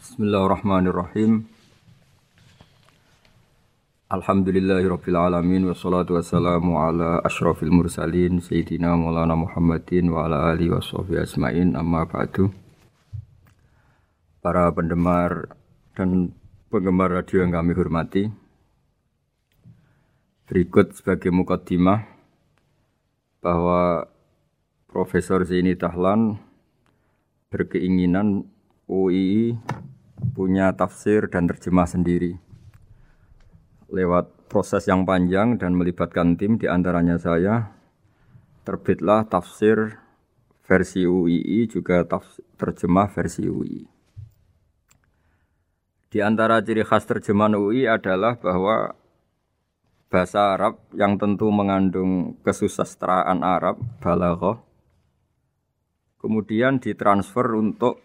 Bismillahirrahmanirrahim. Alhamdulillahirabbil alamin wassalatu wassalamu ala asyrafil mursalin sayyidina Maulana Muhammadin wa ala alihi washabihi ajmain amma ba'du. Para pendengar dan penggemar radio yang kami hormati. Berikut sebagai mukaddimah bahwa Profesor Zaini Tahlan berkeinginan UII punya tafsir dan terjemah sendiri. Lewat proses yang panjang dan melibatkan tim di antaranya saya, terbitlah tafsir versi UII juga tafsir, terjemah versi UII. Di antara ciri khas terjemahan UI adalah bahwa bahasa Arab yang tentu mengandung kesusastraan Arab, balaghah, kemudian ditransfer untuk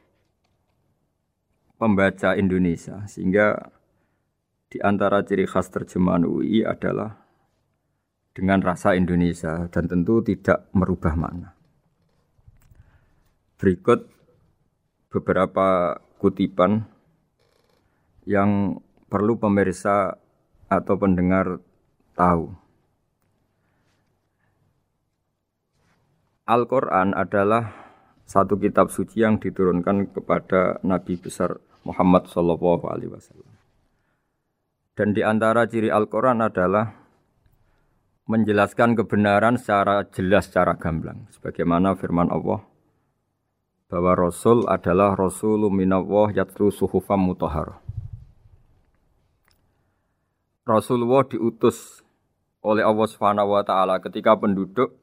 pembaca Indonesia sehingga di antara ciri khas terjemahan UI adalah dengan rasa Indonesia dan tentu tidak merubah makna. Berikut beberapa kutipan yang perlu pemirsa atau pendengar tahu. Al-Quran adalah satu kitab suci yang diturunkan kepada Nabi besar Muhammad Sallallahu Alaihi Wasallam. Dan di antara ciri Al-Quran adalah menjelaskan kebenaran secara jelas, secara gamblang. Sebagaimana firman Allah, bahwa Rasul adalah Rasulun minallah yatlu suhufam mutahar. Rasulullah diutus oleh Allah Subhanahu ketika penduduk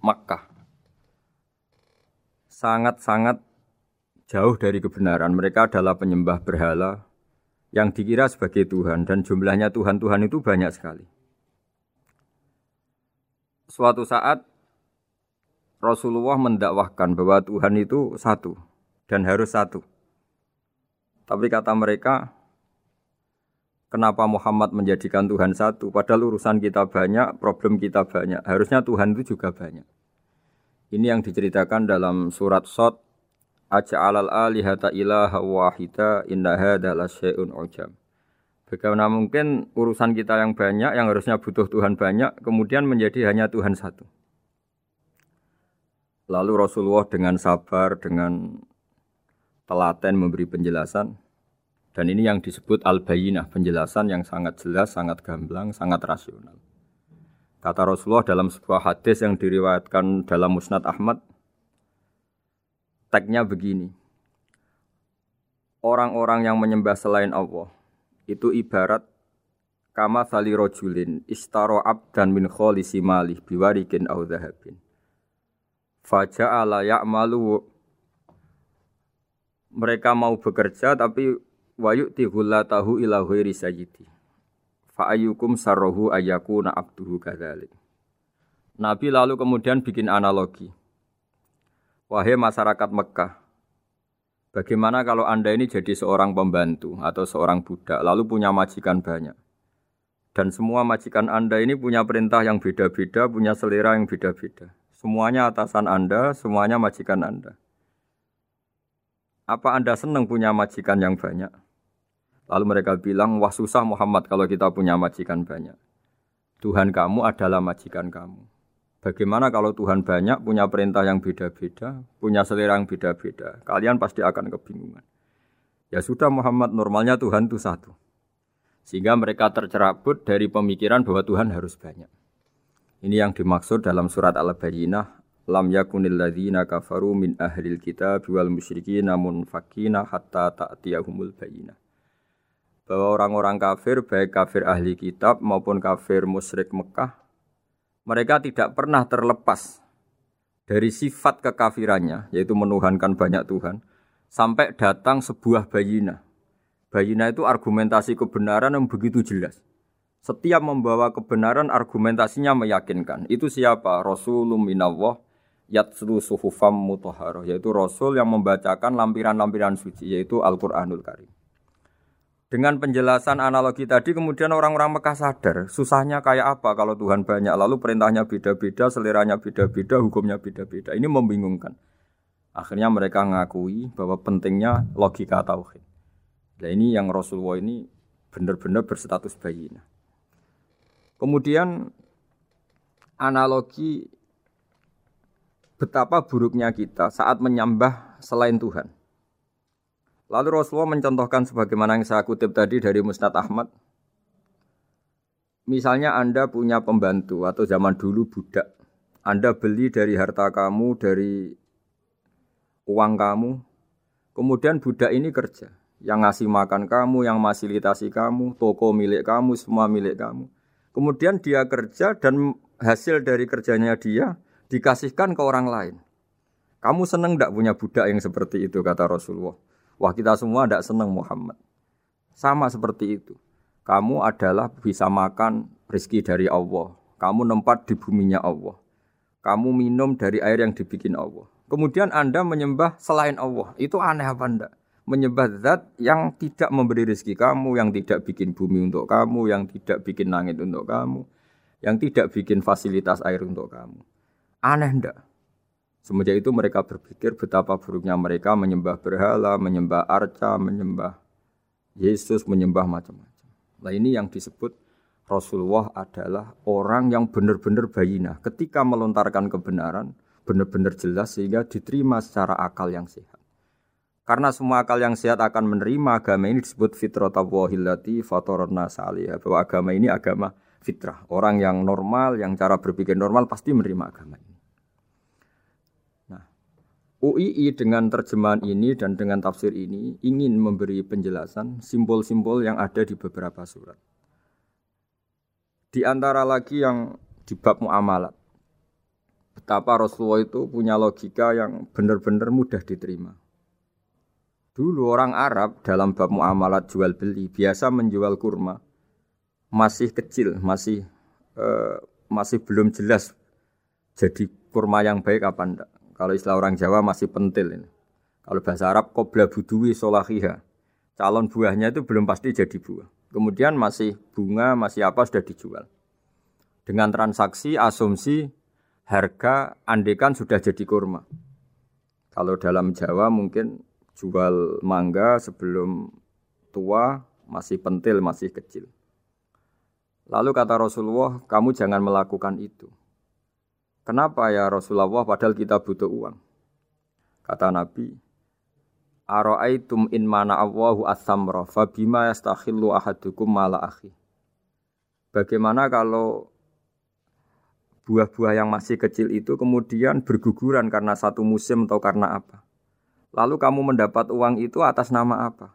Makkah sangat-sangat jauh dari kebenaran. Mereka adalah penyembah berhala yang dikira sebagai Tuhan dan jumlahnya Tuhan-Tuhan itu banyak sekali. Suatu saat Rasulullah mendakwahkan bahwa Tuhan itu satu dan harus satu. Tapi kata mereka, kenapa Muhammad menjadikan Tuhan satu? Padahal urusan kita banyak, problem kita banyak. Harusnya Tuhan itu juga banyak. Ini yang diceritakan dalam surat Sot Aja'alal alihata ilaha wahida inna hadha syai'un ujam. Bagaimana mungkin urusan kita yang banyak, yang harusnya butuh Tuhan banyak, kemudian menjadi hanya Tuhan satu. Lalu Rasulullah dengan sabar, dengan telaten memberi penjelasan. Dan ini yang disebut al-bayinah, penjelasan yang sangat jelas, sangat gamblang, sangat rasional. Kata Rasulullah dalam sebuah hadis yang diriwayatkan dalam Musnad Ahmad, tagnya begini. Orang-orang yang menyembah selain Allah itu ibarat kama sali rojulin istaro abdan min kholisi malih biwarikin au dhahabin. Faja'ala ya'malu mereka mau bekerja tapi wayuk tahu ila ghairi sayyidi Fa'ayukum sarrohu ayakuna abduhu kadzalik. Nabi lalu kemudian bikin analogi. Wahai masyarakat Mekah, bagaimana kalau Anda ini jadi seorang pembantu atau seorang budak, lalu punya majikan banyak. Dan semua majikan Anda ini punya perintah yang beda-beda, punya selera yang beda-beda. Semuanya atasan Anda, semuanya majikan Anda. Apa Anda senang punya majikan yang banyak? Lalu mereka bilang, wah susah Muhammad kalau kita punya majikan banyak. Tuhan kamu adalah majikan kamu. Bagaimana kalau Tuhan banyak, punya perintah yang beda-beda, punya selera yang beda-beda. Kalian pasti akan kebingungan. Ya sudah Muhammad, normalnya Tuhan itu satu. Sehingga mereka tercerabut dari pemikiran bahwa Tuhan harus banyak. Ini yang dimaksud dalam surat Al-Bayyinah. Lam yakunil ladzina kafaru min ahlil kitab wal musyrikin namun fakina hatta ta'tiyahumul bayyinah bahwa orang-orang kafir, baik kafir ahli kitab maupun kafir musyrik Mekah, mereka tidak pernah terlepas dari sifat kekafirannya, yaitu menuhankan banyak Tuhan, sampai datang sebuah bayina. Bayina itu argumentasi kebenaran yang begitu jelas. Setiap membawa kebenaran argumentasinya meyakinkan. Itu siapa? Rasulullah minallah yatslu suhufam mutahharah, yaitu Rasul yang membacakan lampiran-lampiran suci, yaitu Al-Quranul Karim. Dengan penjelasan analogi tadi kemudian orang-orang Mekah sadar susahnya kayak apa kalau Tuhan banyak lalu perintahnya beda-beda, seleranya beda-beda, hukumnya beda-beda. Ini membingungkan. Akhirnya mereka ngakui bahwa pentingnya logika tauhid. Nah ini yang Rasulullah ini benar-benar berstatus bayi. Kemudian analogi betapa buruknya kita saat menyembah selain Tuhan. Lalu Rasulullah mencontohkan sebagaimana yang saya kutip tadi dari Musnad Ahmad. Misalnya Anda punya pembantu atau zaman dulu budak. Anda beli dari harta kamu, dari uang kamu. Kemudian budak ini kerja. Yang ngasih makan kamu, yang fasilitasi kamu, toko milik kamu, semua milik kamu. Kemudian dia kerja dan hasil dari kerjanya dia dikasihkan ke orang lain. Kamu seneng tidak punya budak yang seperti itu kata Rasulullah. Wah kita semua tidak seneng Muhammad. Sama seperti itu. Kamu adalah bisa makan rezeki dari Allah. Kamu nempat di buminya Allah. Kamu minum dari air yang dibikin Allah. Kemudian Anda menyembah selain Allah. Itu aneh apa enggak? Menyembah zat yang tidak memberi rezeki kamu, yang tidak bikin bumi untuk kamu, yang tidak bikin langit untuk kamu, yang tidak bikin fasilitas air untuk kamu. Aneh ndak? Semenjak itu mereka berpikir betapa buruknya mereka menyembah berhala, menyembah arca, menyembah Yesus, menyembah macam-macam. Nah ini yang disebut Rasulullah adalah orang yang benar-benar bayina. Ketika melontarkan kebenaran, benar-benar jelas sehingga diterima secara akal yang sehat. Karena semua akal yang sehat akan menerima agama ini disebut fitratallahi fatorna salih. Bahwa agama ini agama fitrah. Orang yang normal, yang cara berpikir normal pasti menerima agama ini. UII dengan terjemahan ini dan dengan tafsir ini ingin memberi penjelasan simbol-simbol yang ada di beberapa surat. Di antara lagi yang di bab muamalat. Betapa Rasulullah itu punya logika yang benar-benar mudah diterima. Dulu orang Arab dalam bab muamalat jual beli biasa menjual kurma masih kecil, masih uh, masih belum jelas jadi kurma yang baik apa enggak kalau istilah orang Jawa masih pentil ini. Kalau bahasa Arab kobla budui solahiha. Calon buahnya itu belum pasti jadi buah. Kemudian masih bunga, masih apa sudah dijual. Dengan transaksi asumsi harga andekan sudah jadi kurma. Kalau dalam Jawa mungkin jual mangga sebelum tua masih pentil, masih kecil. Lalu kata Rasulullah, kamu jangan melakukan itu. Kenapa ya Rasulullah padahal kita butuh uang? Kata Nabi, Aro'aitum in mana Allahu ahadukum mala akhi. Bagaimana kalau buah-buah yang masih kecil itu kemudian berguguran karena satu musim atau karena apa? Lalu kamu mendapat uang itu atas nama apa?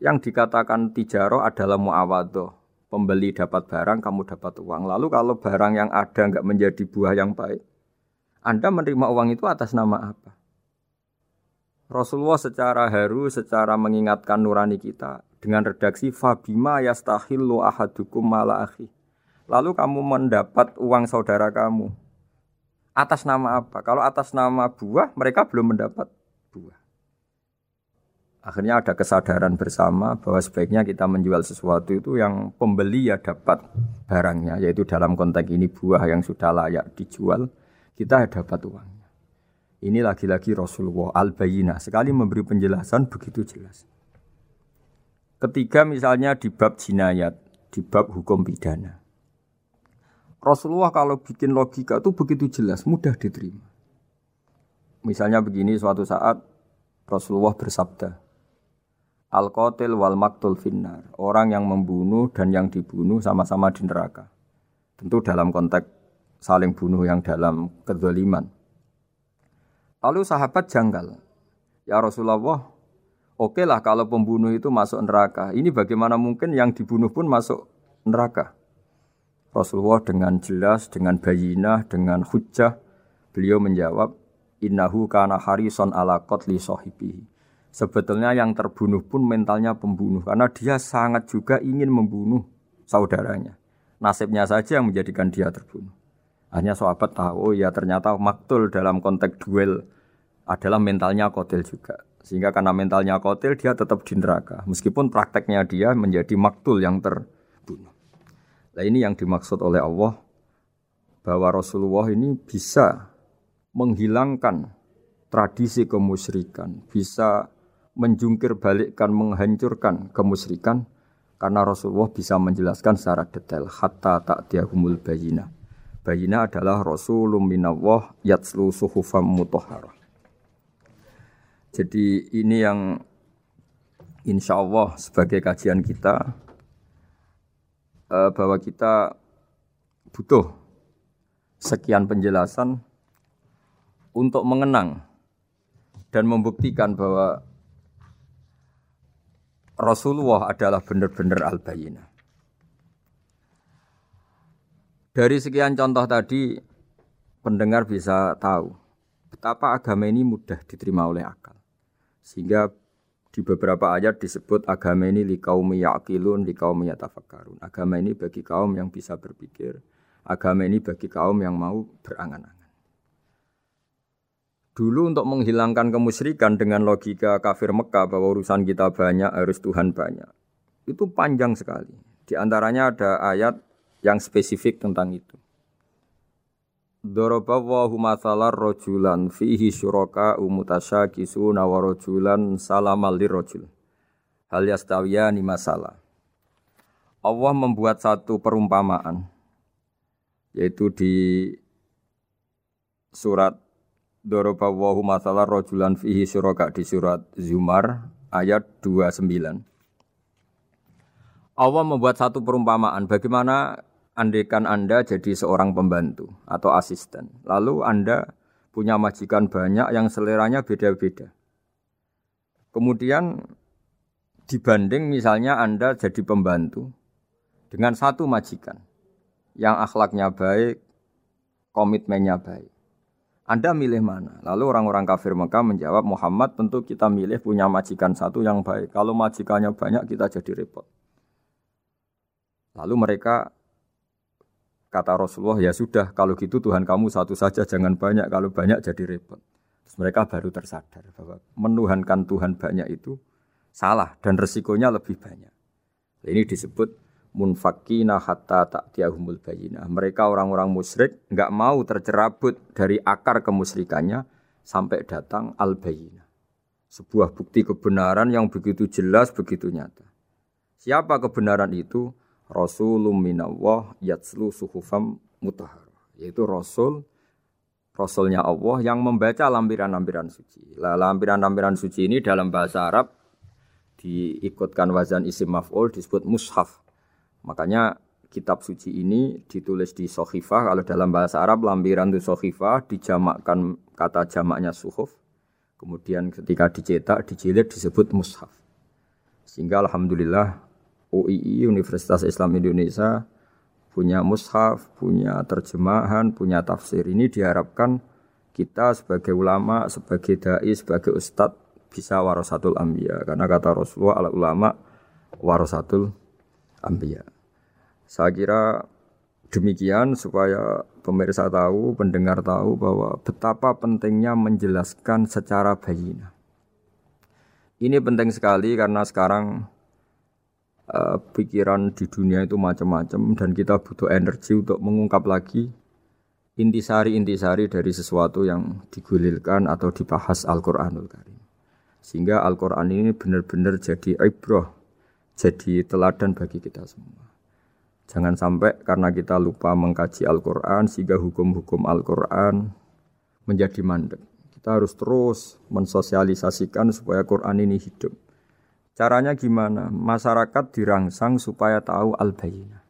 Yang dikatakan tijaro adalah muawadoh pembeli dapat barang, kamu dapat uang. Lalu kalau barang yang ada nggak menjadi buah yang baik, Anda menerima uang itu atas nama apa? Rasulullah secara haru, secara mengingatkan nurani kita dengan redaksi Fabima yastahillu ahadukum mala akhi. Lalu kamu mendapat uang saudara kamu. Atas nama apa? Kalau atas nama buah, mereka belum mendapat. Akhirnya ada kesadaran bersama bahwa sebaiknya kita menjual sesuatu itu yang pembeli ya dapat barangnya, yaitu dalam konteks ini buah yang sudah layak dijual, kita dapat uangnya. Ini lagi-lagi Rasulullah al-Bayina, sekali memberi penjelasan begitu jelas. Ketiga misalnya di bab jinayat, di bab hukum pidana. Rasulullah kalau bikin logika itu begitu jelas, mudah diterima. Misalnya begini suatu saat Rasulullah bersabda, Al-qatil wal maktul finnar. Orang yang membunuh dan yang dibunuh sama-sama di neraka. Tentu dalam konteks saling bunuh yang dalam kedoliman. Lalu sahabat janggal. Ya Rasulullah, oke lah kalau pembunuh itu masuk neraka. Ini bagaimana mungkin yang dibunuh pun masuk neraka? Rasulullah dengan jelas, dengan bayinah, dengan hujah, beliau menjawab, Innahu kana harison ala qatli sahibihi Sebetulnya yang terbunuh pun mentalnya pembunuh karena dia sangat juga ingin membunuh saudaranya. Nasibnya saja yang menjadikan dia terbunuh. Hanya sahabat tahu, oh ya ternyata maktul dalam konteks duel adalah mentalnya kotil juga. Sehingga karena mentalnya kotil dia tetap di neraka. Meskipun prakteknya dia menjadi maktul yang terbunuh. Nah ini yang dimaksud oleh Allah bahwa Rasulullah ini bisa menghilangkan tradisi kemusyrikan, bisa menjungkir balikkan, menghancurkan kemusyrikan karena Rasulullah bisa menjelaskan secara detail hatta tak diahumul bayina. Bayina adalah Rasulun minallah yatslu suhufam mutahharah. Jadi ini yang insya Allah sebagai kajian kita eh, bahwa kita butuh sekian penjelasan untuk mengenang dan membuktikan bahwa Rasulullah adalah benar-benar al-bayyinah. Dari sekian contoh tadi, pendengar bisa tahu betapa agama ini mudah diterima oleh akal. Sehingga di beberapa ayat disebut agama ini li kaum yaqilun, li kaum yatafakkarun. Agama ini bagi kaum yang bisa berpikir, agama ini bagi kaum yang mau berangan-angan. Dulu untuk menghilangkan kemusyrikan dengan logika kafir Mekah bahwa urusan kita banyak harus Tuhan banyak. Itu panjang sekali. Di antaranya ada ayat yang spesifik tentang itu. Masalah rojulan fihi umutasya kisu nawarojulan salamal rojul. Hal ni masalah. Allah membuat satu perumpamaan yaitu di surat Doroba wahu masalah rojulan fihi syuraka di surat Zumar ayat 29. Allah membuat satu perumpamaan bagaimana andekan Anda jadi seorang pembantu atau asisten. Lalu Anda punya majikan banyak yang seleranya beda-beda. Kemudian dibanding misalnya Anda jadi pembantu dengan satu majikan yang akhlaknya baik, komitmennya baik. Anda milih mana? Lalu orang-orang kafir Mekah menjawab, Muhammad tentu kita milih punya majikan satu yang baik. Kalau majikannya banyak kita jadi repot. Lalu mereka kata Rasulullah, ya sudah kalau gitu Tuhan kamu satu saja jangan banyak, kalau banyak jadi repot. Terus mereka baru tersadar bahwa menuhankan Tuhan banyak itu salah dan resikonya lebih banyak. Ini disebut munfakina hatta ta'tiyahumul bayinah. Mereka orang-orang musyrik nggak mau tercerabut dari akar kemusyrikannya sampai datang al bayinah. Sebuah bukti kebenaran yang begitu jelas, begitu nyata. Siapa kebenaran itu? Rasulum minallah yatslu suhufam mutahar. Yaitu Rasul Rasulnya Allah yang membaca lampiran-lampiran suci. Lah lampiran-lampiran suci ini dalam bahasa Arab diikutkan wazan isim maf'ul disebut mushaf. Makanya kitab suci ini ditulis di sohifah. Kalau dalam bahasa Arab lampiran itu sohifah dijamakkan kata jamaknya suhuf. Kemudian ketika dicetak, dijilid disebut mushaf. Sehingga Alhamdulillah UII Universitas Islam Indonesia punya mushaf, punya terjemahan, punya tafsir. Ini diharapkan kita sebagai ulama, sebagai dai, sebagai ustadz bisa warasatul ambia. Karena kata Rasulullah ala ulama warasatul ambia. Saya kira demikian supaya pemirsa tahu, pendengar tahu bahwa betapa pentingnya menjelaskan secara bayina. Ini penting sekali karena sekarang uh, pikiran di dunia itu macam-macam dan kita butuh energi untuk mengungkap lagi intisari-intisari dari sesuatu yang digulirkan atau dibahas Al-Qur'anul Karim. Sehingga Al-Qur'an ini benar-benar jadi ibrah, jadi teladan bagi kita semua. Jangan sampai karena kita lupa mengkaji Al-Quran sehingga hukum-hukum Al-Quran menjadi mandek. Kita harus terus mensosialisasikan supaya Quran ini hidup. Caranya gimana? Masyarakat dirangsang supaya tahu al-bayyinah.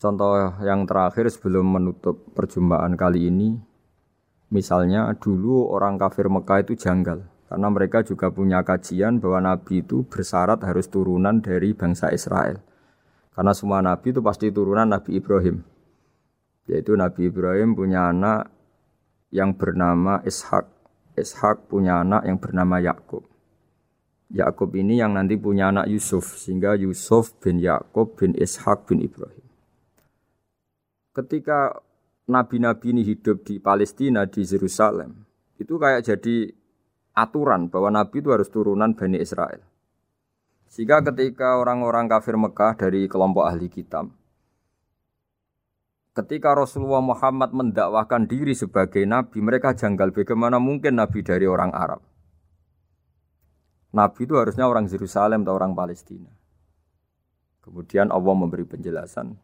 Contoh yang terakhir sebelum menutup perjumpaan kali ini, misalnya dulu orang kafir Mekah itu janggal. Karena mereka juga punya kajian bahwa Nabi itu bersyarat harus turunan dari bangsa Israel. Karena semua nabi itu pasti turunan Nabi Ibrahim. Yaitu Nabi Ibrahim punya anak yang bernama Ishak. Ishak punya anak yang bernama Yakub. Yakub ini yang nanti punya anak Yusuf sehingga Yusuf bin Yakub bin Ishak bin Ibrahim. Ketika nabi-nabi ini hidup di Palestina di Yerusalem, itu kayak jadi aturan bahwa nabi itu harus turunan Bani Israel. Sehingga ketika orang-orang kafir Mekah dari kelompok ahli kitab, ketika Rasulullah Muhammad mendakwahkan diri sebagai nabi, mereka janggal bagaimana mungkin nabi dari orang Arab. Nabi itu harusnya orang Yerusalem atau orang Palestina. Kemudian Allah memberi penjelasan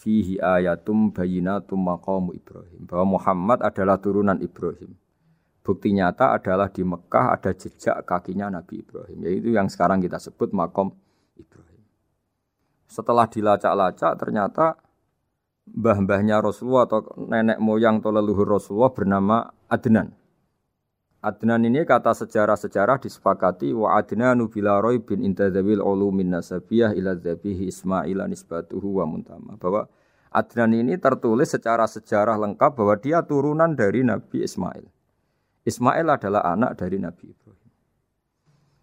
fihi ayatum bayinatum maqamu Ibrahim bahwa Muhammad adalah turunan Ibrahim. Bukti nyata adalah di Mekah ada jejak kakinya Nabi Ibrahim, yaitu yang sekarang kita sebut makom Ibrahim. Setelah dilacak-lacak ternyata mbah-mbahnya Rasulullah atau nenek moyang atau leluhur Rasulullah bernama Adnan. Adnan ini kata sejarah-sejarah disepakati wa adnanu bila roy bin intadzabil ulumin nasabiyah ila dzabihi Ismail nisbatuhu wa muntama. Bahwa Adnan ini tertulis secara sejarah lengkap bahwa dia turunan dari Nabi Ismail. Ismail adalah anak dari Nabi Ibrahim.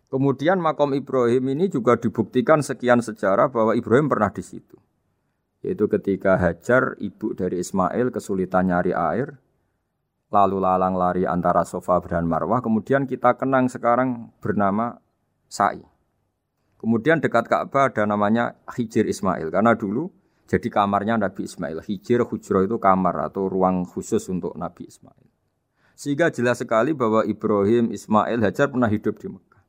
Kemudian makom Ibrahim ini juga dibuktikan sekian sejarah bahwa Ibrahim pernah di situ. Yaitu ketika Hajar, ibu dari Ismail, kesulitan nyari air, lalu lalang lari antara Sofa dan Marwah. Kemudian kita kenang sekarang bernama Sa'i. Kemudian dekat Ka'bah ada namanya Hijir Ismail. Karena dulu jadi kamarnya Nabi Ismail. Hijir, Hujro itu kamar atau ruang khusus untuk Nabi Ismail. Sehingga jelas sekali bahwa Ibrahim, Ismail, Hajar pernah hidup di Mekah.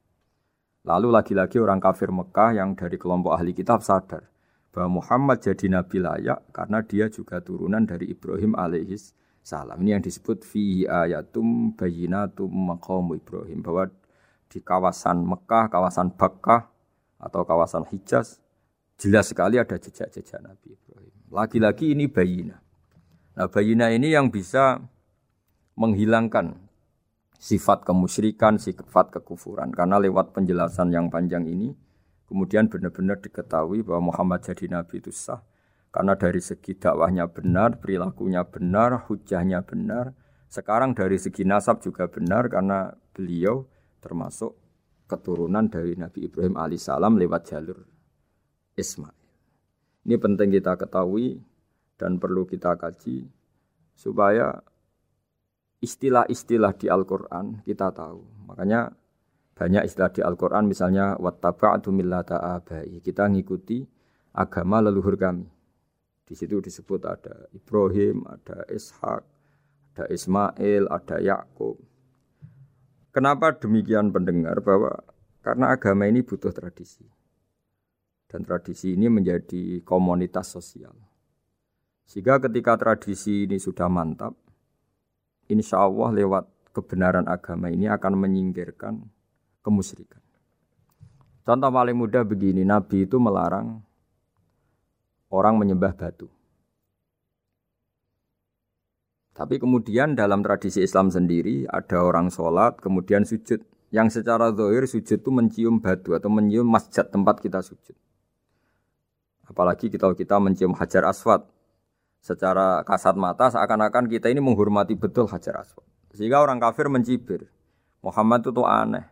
Lalu lagi-lagi orang kafir Mekah yang dari kelompok ahli kitab sadar bahwa Muhammad jadi nabi layak karena dia juga turunan dari Ibrahim alaihis salam. Ini yang disebut fi ayatum bayinatum maqamu Ibrahim bahwa di kawasan Mekah, kawasan Bakkah atau kawasan Hijaz jelas sekali ada jejak-jejak Nabi Ibrahim. Lagi-lagi ini bayina. Nah, bayina ini yang bisa menghilangkan sifat kemusyrikan, sifat kekufuran. Karena lewat penjelasan yang panjang ini, kemudian benar-benar diketahui bahwa Muhammad jadi Nabi itu sah. Karena dari segi dakwahnya benar, perilakunya benar, hujahnya benar. Sekarang dari segi nasab juga benar karena beliau termasuk keturunan dari Nabi Ibrahim alaihissalam lewat jalur Ismail. Ini penting kita ketahui dan perlu kita kaji supaya istilah-istilah di Al-Quran kita tahu. Makanya banyak istilah di Al-Quran misalnya wattaba'tu millata abai. Kita ngikuti agama leluhur kami. Di situ disebut ada Ibrahim, ada Ishak, ada Ismail, ada Yakub. Kenapa demikian pendengar bahwa karena agama ini butuh tradisi. Dan tradisi ini menjadi komunitas sosial. Sehingga ketika tradisi ini sudah mantap, insya Allah lewat kebenaran agama ini akan menyingkirkan kemusyrikan. Contoh paling mudah begini, Nabi itu melarang orang menyembah batu. Tapi kemudian dalam tradisi Islam sendiri ada orang sholat kemudian sujud. Yang secara zahir sujud itu mencium batu atau mencium masjid tempat kita sujud. Apalagi kita kita mencium hajar aswad. Secara kasat mata seakan-akan kita ini menghormati betul hajar aswad. Sehingga orang kafir mencibir. Muhammad itu aneh.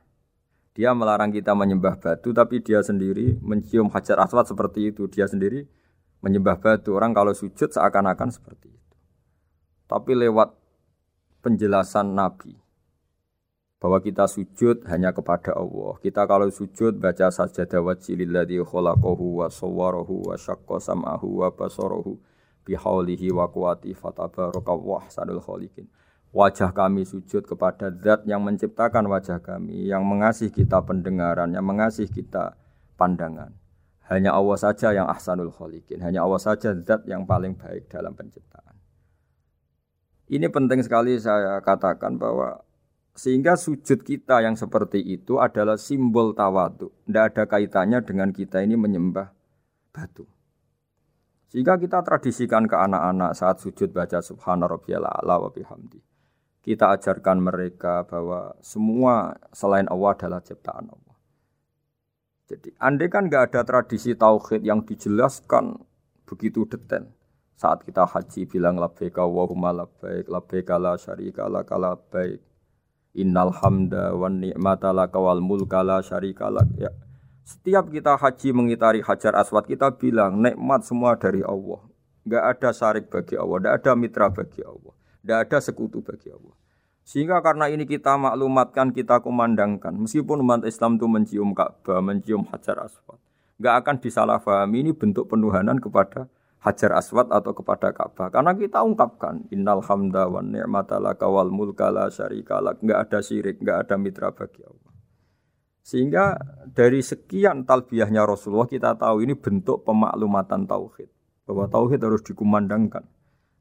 Dia melarang kita menyembah batu tapi dia sendiri mencium hajar aswad seperti itu. Dia sendiri menyembah batu. Orang kalau sujud seakan-akan seperti itu. Tapi lewat penjelasan Nabi bahwa kita sujud hanya kepada Allah. Kita kalau sujud baca sajadah wajhililladzi khalaqahu wa sawwarahu wa syaqqa sam'ahu wa basarahu bihaulihi wa quwati fatabaraka sanul khaliqin. Wajah kami sujud kepada zat yang menciptakan wajah kami, yang mengasih kita pendengaran, yang mengasih kita pandangan. Hanya Allah saja yang ahsanul khaliqin. Hanya Allah saja zat yang paling baik dalam penciptaan. Ini penting sekali saya katakan bahwa sehingga sujud kita yang seperti itu adalah simbol tawadu. Tidak ada kaitannya dengan kita ini menyembah batu. Sehingga kita tradisikan ke anak-anak saat sujud baca subhana rabbiyal a'la wa bihamdi. Kita ajarkan mereka bahwa semua selain Allah adalah ciptaan Allah. Jadi andai kan nggak ada tradisi tauhid yang dijelaskan begitu detail. Saat kita haji bilang labbaika Allahumma labbaik, labbaika la syarika laka labbaik. Innal hamda wan ni'mata laka wal mulka la syarika lak. Ya. Setiap kita haji mengitari Hajar Aswad kita bilang nikmat semua dari Allah. Enggak ada syarik bagi Allah, enggak ada mitra bagi Allah, enggak ada sekutu bagi Allah. Sehingga karena ini kita maklumatkan, kita kumandangkan. Meskipun umat Islam itu mencium Ka'bah, mencium Hajar Aswad. Nggak akan disalahpahami ini bentuk penuhanan kepada Hajar Aswad atau kepada Ka'bah. Karena kita ungkapkan, Innal hamda wa ni'mata laka wal mulka la syarika. Nggak ada syirik, nggak ada mitra bagi Allah. Sehingga dari sekian talbiyahnya Rasulullah kita tahu ini bentuk pemaklumatan tauhid. Bahwa tauhid harus dikumandangkan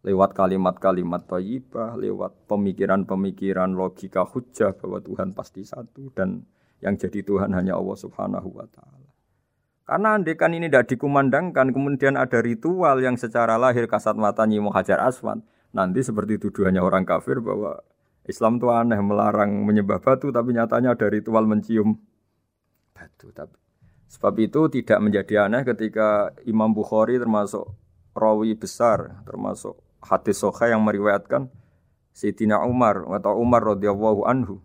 lewat kalimat-kalimat thayyibah, lewat pemikiran-pemikiran logika hujah bahwa Tuhan pasti satu dan yang jadi Tuhan hanya Allah Subhanahu wa taala. Karena andekan ini tidak dikumandangkan, kemudian ada ritual yang secara lahir kasat mata hajar aswan, nanti seperti tuduhannya orang kafir bahwa Islam itu aneh melarang menyembah batu, tapi nyatanya ada ritual mencium batu. Tapi sebab itu tidak menjadi aneh ketika Imam Bukhari termasuk rawi besar, termasuk hadis soha yang meriwayatkan Sayyidina Umar atau Umar radhiyallahu anhu.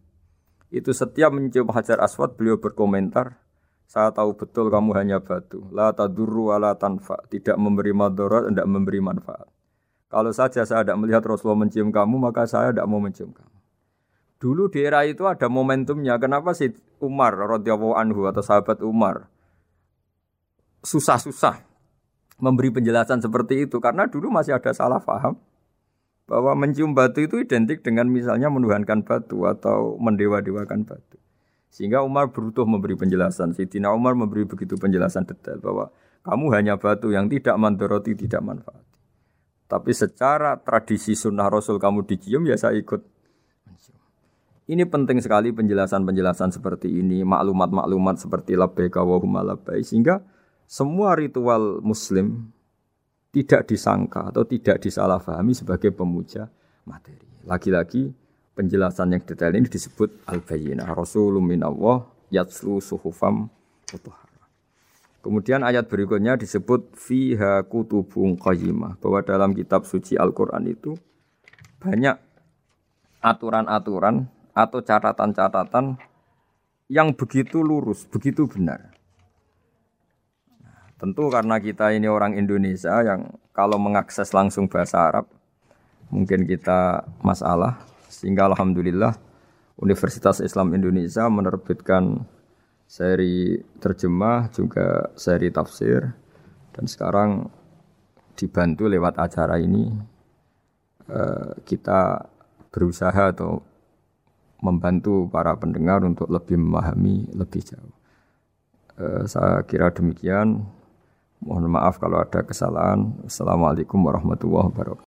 Itu setiap mencium hajar aswad beliau berkomentar saya tahu betul kamu hanya batu. La tadurru wala tanfa. Tidak memberi madarat tidak memberi manfaat. Kalau saja saya tidak melihat Rasulullah mencium kamu maka saya tidak mau mencium kamu Dulu di era itu ada momentumnya. Kenapa sih Umar radhiyallahu anhu atau sahabat Umar susah-susah memberi penjelasan seperti itu karena dulu masih ada salah paham bahwa mencium batu itu identik dengan misalnya menuhankan batu atau mendewa-dewakan batu. Sehingga Umar berutuh memberi penjelasan. Sidina Umar memberi begitu penjelasan detail bahwa kamu hanya batu yang tidak mandoroti, tidak manfaat. Tapi secara tradisi sunnah Rasul kamu dicium ya saya ikut ini penting sekali penjelasan-penjelasan seperti ini, maklumat-maklumat seperti labbaika wa huma sehingga semua ritual muslim tidak disangka atau tidak disalahfahami sebagai pemuja materi. Lagi-lagi penjelasan yang detail ini disebut al-bayyinah rasulun minallah yatslu suhufam mutahharah. Kemudian ayat berikutnya disebut fiha kutubun qayyimah bahwa dalam kitab suci Al-Qur'an itu banyak aturan-aturan atau catatan-catatan yang begitu lurus, begitu benar. Nah, tentu karena kita ini orang Indonesia yang kalau mengakses langsung bahasa Arab mungkin kita masalah sehingga alhamdulillah Universitas Islam Indonesia menerbitkan seri terjemah juga seri tafsir dan sekarang dibantu lewat acara ini eh, kita berusaha atau membantu para pendengar untuk lebih memahami lebih jauh. Uh, saya kira demikian. Mohon maaf kalau ada kesalahan. Assalamualaikum warahmatullahi wabarakatuh.